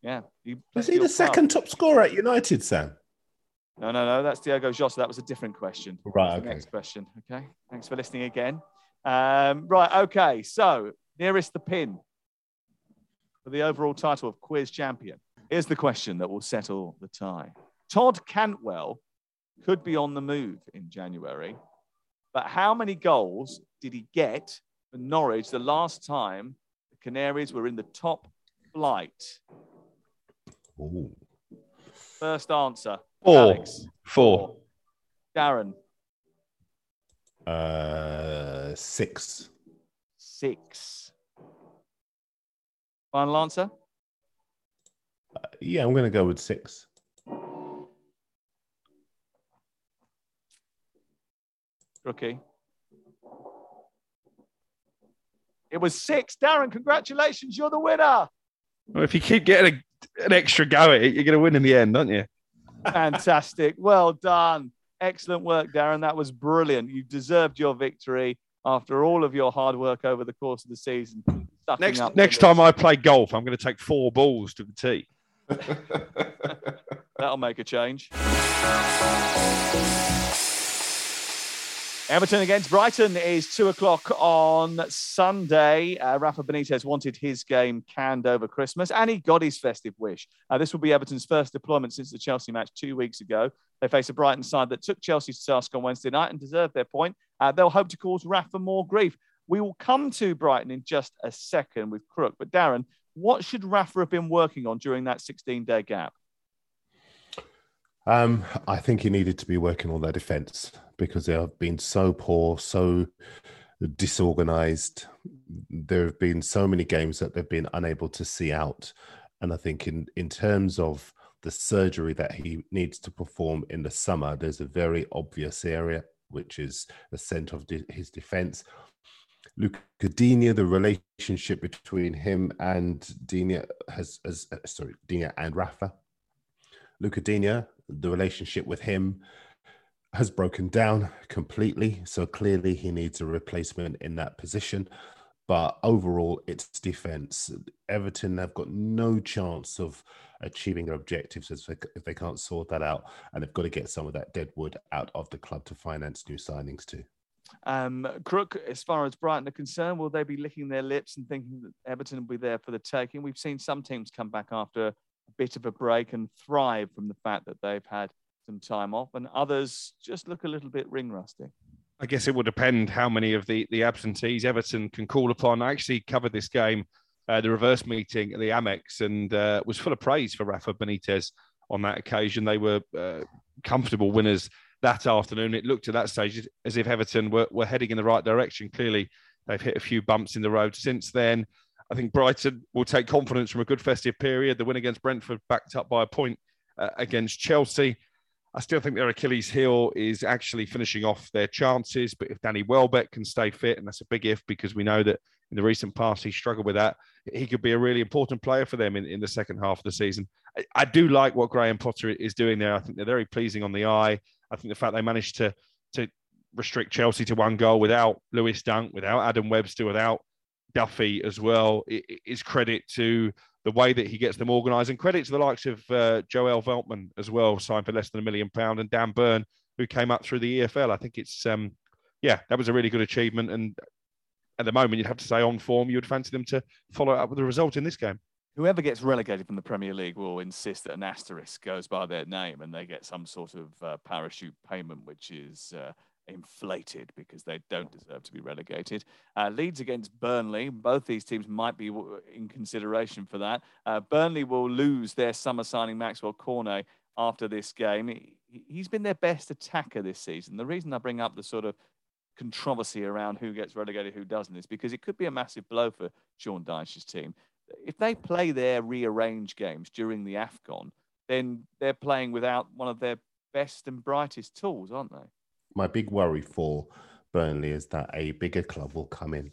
Yeah. He Was he the your second top scorer at United, Sam? No, no, no. That's Diogo Jota. That was a different question. Right, okay. Next question. Okay. Thanks for listening again. Um, right. Okay. So nearest the pin for the overall title of quiz champion. Here's the question that will settle the tie. Todd Cantwell could be on the move in January, but how many goals did he get Norwich the last time the Canaries were in the top flight? Ooh. First answer. Four. Alex. Four. Darren. Uh, six. Six. Final answer? Yeah, I'm going to go with six. Rookie. It was six. Darren, congratulations. You're the winner. Well, if you keep getting a, an extra go at it, you're going to win in the end, aren't you? Fantastic. Well done. Excellent work, Darren. That was brilliant. You deserved your victory after all of your hard work over the course of the season. Next next time I play golf, I'm going to take four balls to the tee. <laughs> That'll make a change. Everton against Brighton is two o'clock on Sunday. Uh, Rafa Benitez wanted his game canned over Christmas, and he got his festive wish. Uh, this will be Everton's first deployment since the Chelsea match two weeks ago. They face a Brighton side that took Chelsea's task on Wednesday night and deserved their point. Uh, they'll hope to cause Rafa more grief. We will come to Brighton in just a second with Crook. But Darren, what should Rafa have been working on during that 16 day gap? Um, I think he needed to be working on their defense because they have been so poor, so disorganized. There have been so many games that they've been unable to see out. And I think in, in terms of the surgery that he needs to perform in the summer, there's a very obvious area, which is the center of de- his defense. Luca Digne, the relationship between him and Digne has, has uh, sorry, Digne and Rafa. Luca Digne, the relationship with him has broken down completely. So clearly he needs a replacement in that position. But overall, it's defense. Everton have got no chance of achieving their objectives if they, if they can't sort that out. And they've got to get some of that dead wood out of the club to finance new signings too. Um, Crook, as far as Brighton are concerned, will they be licking their lips and thinking that Everton will be there for the taking? We've seen some teams come back after a bit of a break and thrive from the fact that they've had some time off, and others just look a little bit ring rusty. I guess it will depend how many of the, the absentees Everton can call upon. I actually covered this game, uh, the reverse meeting at the Amex, and uh, was full of praise for Rafa Benitez on that occasion. They were uh, comfortable winners that afternoon. It looked at that stage as if Everton were, were heading in the right direction. Clearly, they've hit a few bumps in the road since then. I think Brighton will take confidence from a good festive period. The win against Brentford backed up by a point uh, against Chelsea. I still think their Achilles heel is actually finishing off their chances. But if Danny Welbeck can stay fit, and that's a big if because we know that in the recent past he struggled with that, he could be a really important player for them in, in the second half of the season. I, I do like what Graham Potter is doing there. I think they're very pleasing on the eye. I think the fact they managed to to restrict Chelsea to one goal without Lewis Dunk, without Adam Webster, without Duffy as well is credit to the way that he gets them organised and credit to the likes of uh, Joel Veltman as well, signed for less than a million pound, and Dan Burn, who came up through the EFL. I think it's um, yeah, that was a really good achievement. And at the moment, you'd have to say on form, you would fancy them to follow up with a result in this game. Whoever gets relegated from the Premier League will insist that an asterisk goes by their name and they get some sort of uh, parachute payment, which is uh, inflated because they don't deserve to be relegated. Uh, Leeds against Burnley. Both these teams might be in consideration for that. Uh, Burnley will lose their summer signing Maxwell Cornet after this game. He, he's been their best attacker this season. The reason I bring up the sort of controversy around who gets relegated, who doesn't, is because it could be a massive blow for Sean Dyche's team. If they play their rearranged games during the AFCON, then they're playing without one of their best and brightest tools, aren't they? My big worry for Burnley is that a bigger club will come in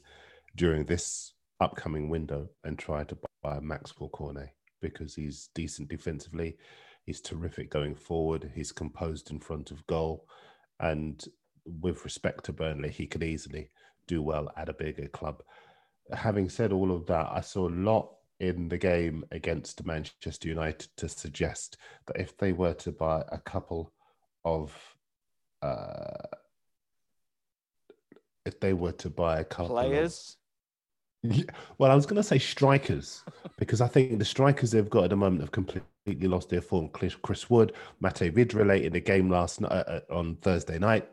during this upcoming window and try to buy Maxwell Cornet because he's decent defensively, he's terrific going forward, he's composed in front of goal, and with respect to Burnley, he could easily do well at a bigger club. Having said all of that, I saw a lot in the game against Manchester United to suggest that if they were to buy a couple of uh, if they were to buy a couple players. Of, <laughs> yeah, well, I was going to say strikers <laughs> because I think the strikers they've got at the moment have completely lost their form. Chris Wood, Mate Vidrele in the game last night uh, uh, on Thursday night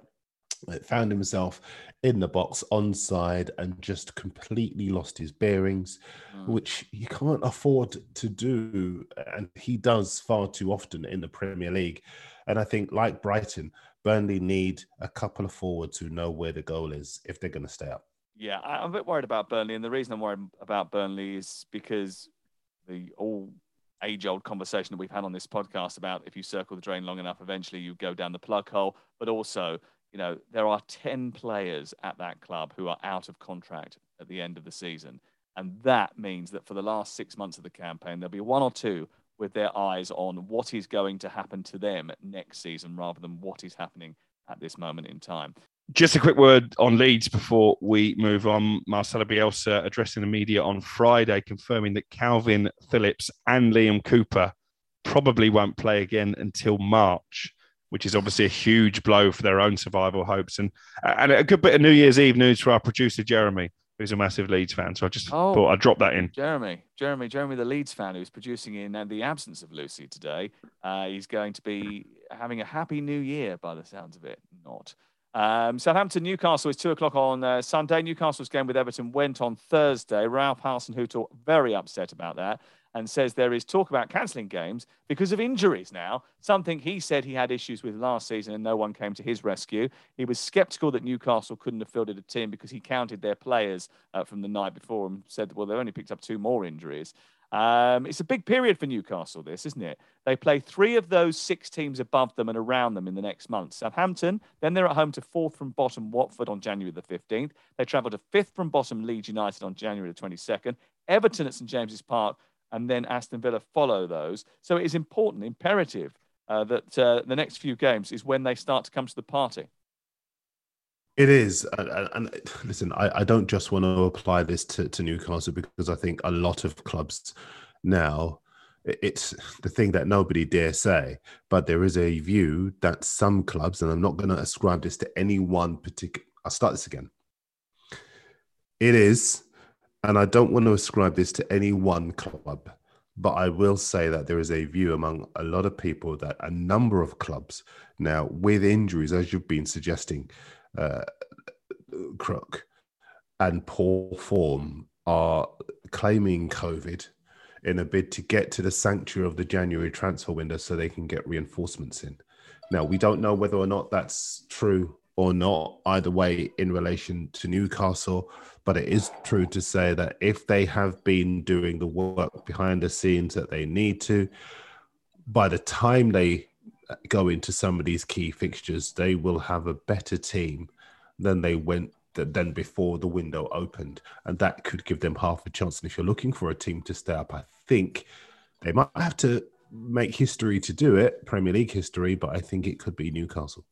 found himself in the box onside and just completely lost his bearings, mm. which he can't afford to do, and he does far too often in the Premier League. And I think, like Brighton, Burnley need a couple of forwards who know where the goal is if they're going to stay up. Yeah, I'm a bit worried about Burnley, and the reason I'm worried about Burnley is because the all age-old conversation that we've had on this podcast about if you circle the drain long enough, eventually you go down the plug hole. But also, you know, there are ten players at that club who are out of contract at the end of the season, and that means that for the last six months of the campaign, there'll be one or two with their eyes on what is going to happen to them next season rather than what is happening at this moment in time. Just a quick word on Leeds before we move on. Marcelo Bielsa addressing the media on Friday, confirming that Kalvin Phillips and Liam Cooper probably won't play again until March, which is obviously a huge blow for their own survival hopes. And and a good bit of New Year's Eve news for our producer Jeremy, who's a massive Leeds fan. So I just Oh. thought I'd drop that in. Jeremy, Jeremy, Jeremy, the Leeds fan who's producing in uh, the absence of Lucy today. Uh, he's going to be having a happy new year by the sounds of it. Not. Um, Southampton, Newcastle is two o'clock on uh, Sunday. Newcastle's game with Everton went on Thursday. Ralph Hasenhuttl very upset about that and says there is talk about cancelling games because of injuries now. Something he said he had issues with last season and no one came to his rescue. He was sceptical that Newcastle couldn't have fielded a team because he counted their players uh, from the night before and said, well, they've only picked up two more injuries. Um, it's a big period for Newcastle, this, isn't it? They play three of those six teams above them and around them in the next month. Southampton, then they're at home to fourth from bottom Watford on January the 15th. They travel to fifth from bottom Leeds United on January the 22nd. Everton at St James's Park, and then Aston Villa follow those. So it is important, imperative, uh, that uh, the next few games is when they start to come to the party. It is, and, and- <laughs> listen, I, I don't just want to apply this to, to Newcastle because I think a lot of clubs now, it's the thing that nobody dare say, but there is a view that some clubs, and I'm not going to ascribe this to any one particular. I'll start this again. It is, and I don't want to ascribe this to any one club, but I will say that there is a view among a lot of people that a number of clubs now, with injuries, as you've been suggesting, uh, Crook, and poor form, are claiming COVID in a bid to get to the sanctuary of the January transfer window so they can get reinforcements in. Now, we don't know whether or not that's true or not, either way, in relation to Newcastle. But it is true to say that if they have been doing the work behind the scenes that they need to, by the time they go into some of these key fixtures, they will have a better team than they went than before the window opened, and that could give them half a chance. And if you're looking for a team to stay up, I think they might have to make history to do it, Premier League history, but I think it could be Newcastle.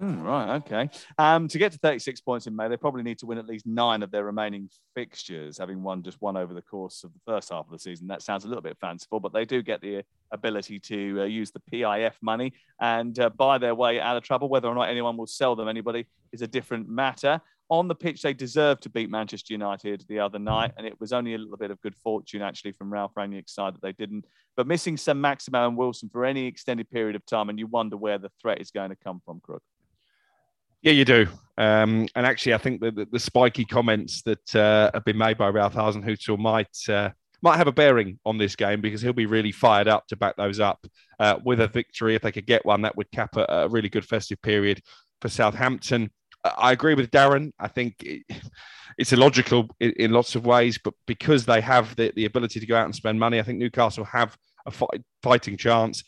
Hmm, right, okay. Um, to get to 36 points in May, they probably need to win at least nine of their remaining fixtures, having won just one over the course of the first half of the season. That sounds a little bit fanciful, but they do get the ability to uh, use the PIF money and uh, buy their way out of trouble. Whether or not anyone will sell them anybody is a different matter. On the pitch, they deserved to beat Manchester United the other night, and it was only a little bit of good fortune actually from Ralf Rangnick's side that they didn't. But missing Saint-Maximin and Wilson for any extended period of time, and you wonder where the threat is going to come from, Crook. Yeah, you do. Um, and actually, I think that the, the spiky comments that uh, have been made by Ralph Hasenhuttl might uh, might have a bearing on this game because he'll be really fired up to back those up uh, with a victory. If they could get one, that would cap a, a really good festive period for Southampton. I- I agree with Darren. I think it, it's illogical in, in lots of ways, but because they have the, the ability to go out and spend money, I think Newcastle have a fight, fighting chance.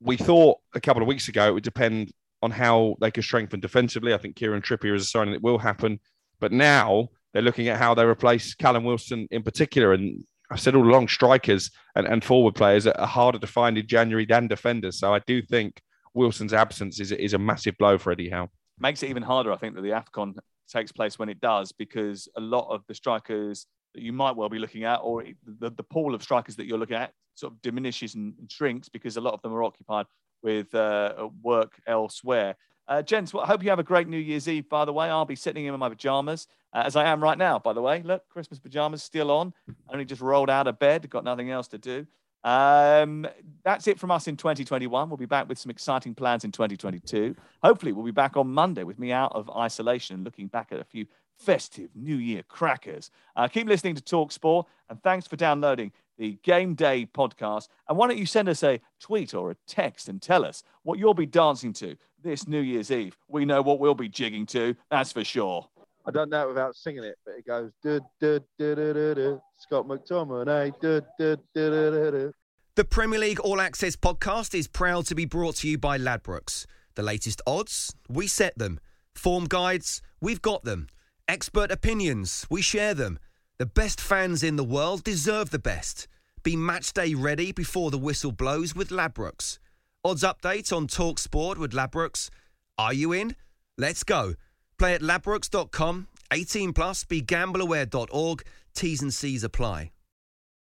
We thought a couple of weeks ago it would depend on how they can strengthen defensively. I think Kieran Trippier is a sign that it will happen. But now they're looking at how they replace Callum Wilson in particular. And I've said all along, strikers and, and forward players are harder to find in January than defenders. So I do think Wilson's absence is, is a massive blow for Eddie Howe. makes it even harder, I think, that the AFCON takes place when it does, because a lot of the strikers that you might well be looking at, or the, the pool of strikers that you're looking at, sort of diminishes and shrinks because a lot of them are occupied with uh, work elsewhere. Uh, gents, well, I hope you have a great New Year's Eve, by the way. I'll be sitting in my pajamas, uh, as I am right now, by the way. Look, Christmas pajamas still on. Only just rolled out of bed, got nothing else to do. Um, that's it from us in 2021. We'll be back with some exciting plans in 2022. Hopefully, we'll be back on Monday with me out of isolation looking back at a few festive New Year crackers. Uh, keep listening to Talk Sport, and thanks for downloading the Game Day podcast. And why don't you send us a tweet or a text and tell us what you'll be dancing to this New Year's Eve? We know what we'll be jigging to, that's for sure. I don't know it without singing it, but it goes. Scott McTominay. The Premier League All Access podcast is proud to be brought to you by Ladbrokes. The latest odds, we set them. Form guides, we've got them. Expert opinions, we share them. The best fans in the world deserve the best. Be match day ready before the whistle blows with Ladbrokes. Odds update on Talk Sport with Ladbrokes. Are you in? Let's go. Play at ladbrokes.com. 18 plus, begambleaware.org, T's and C's apply.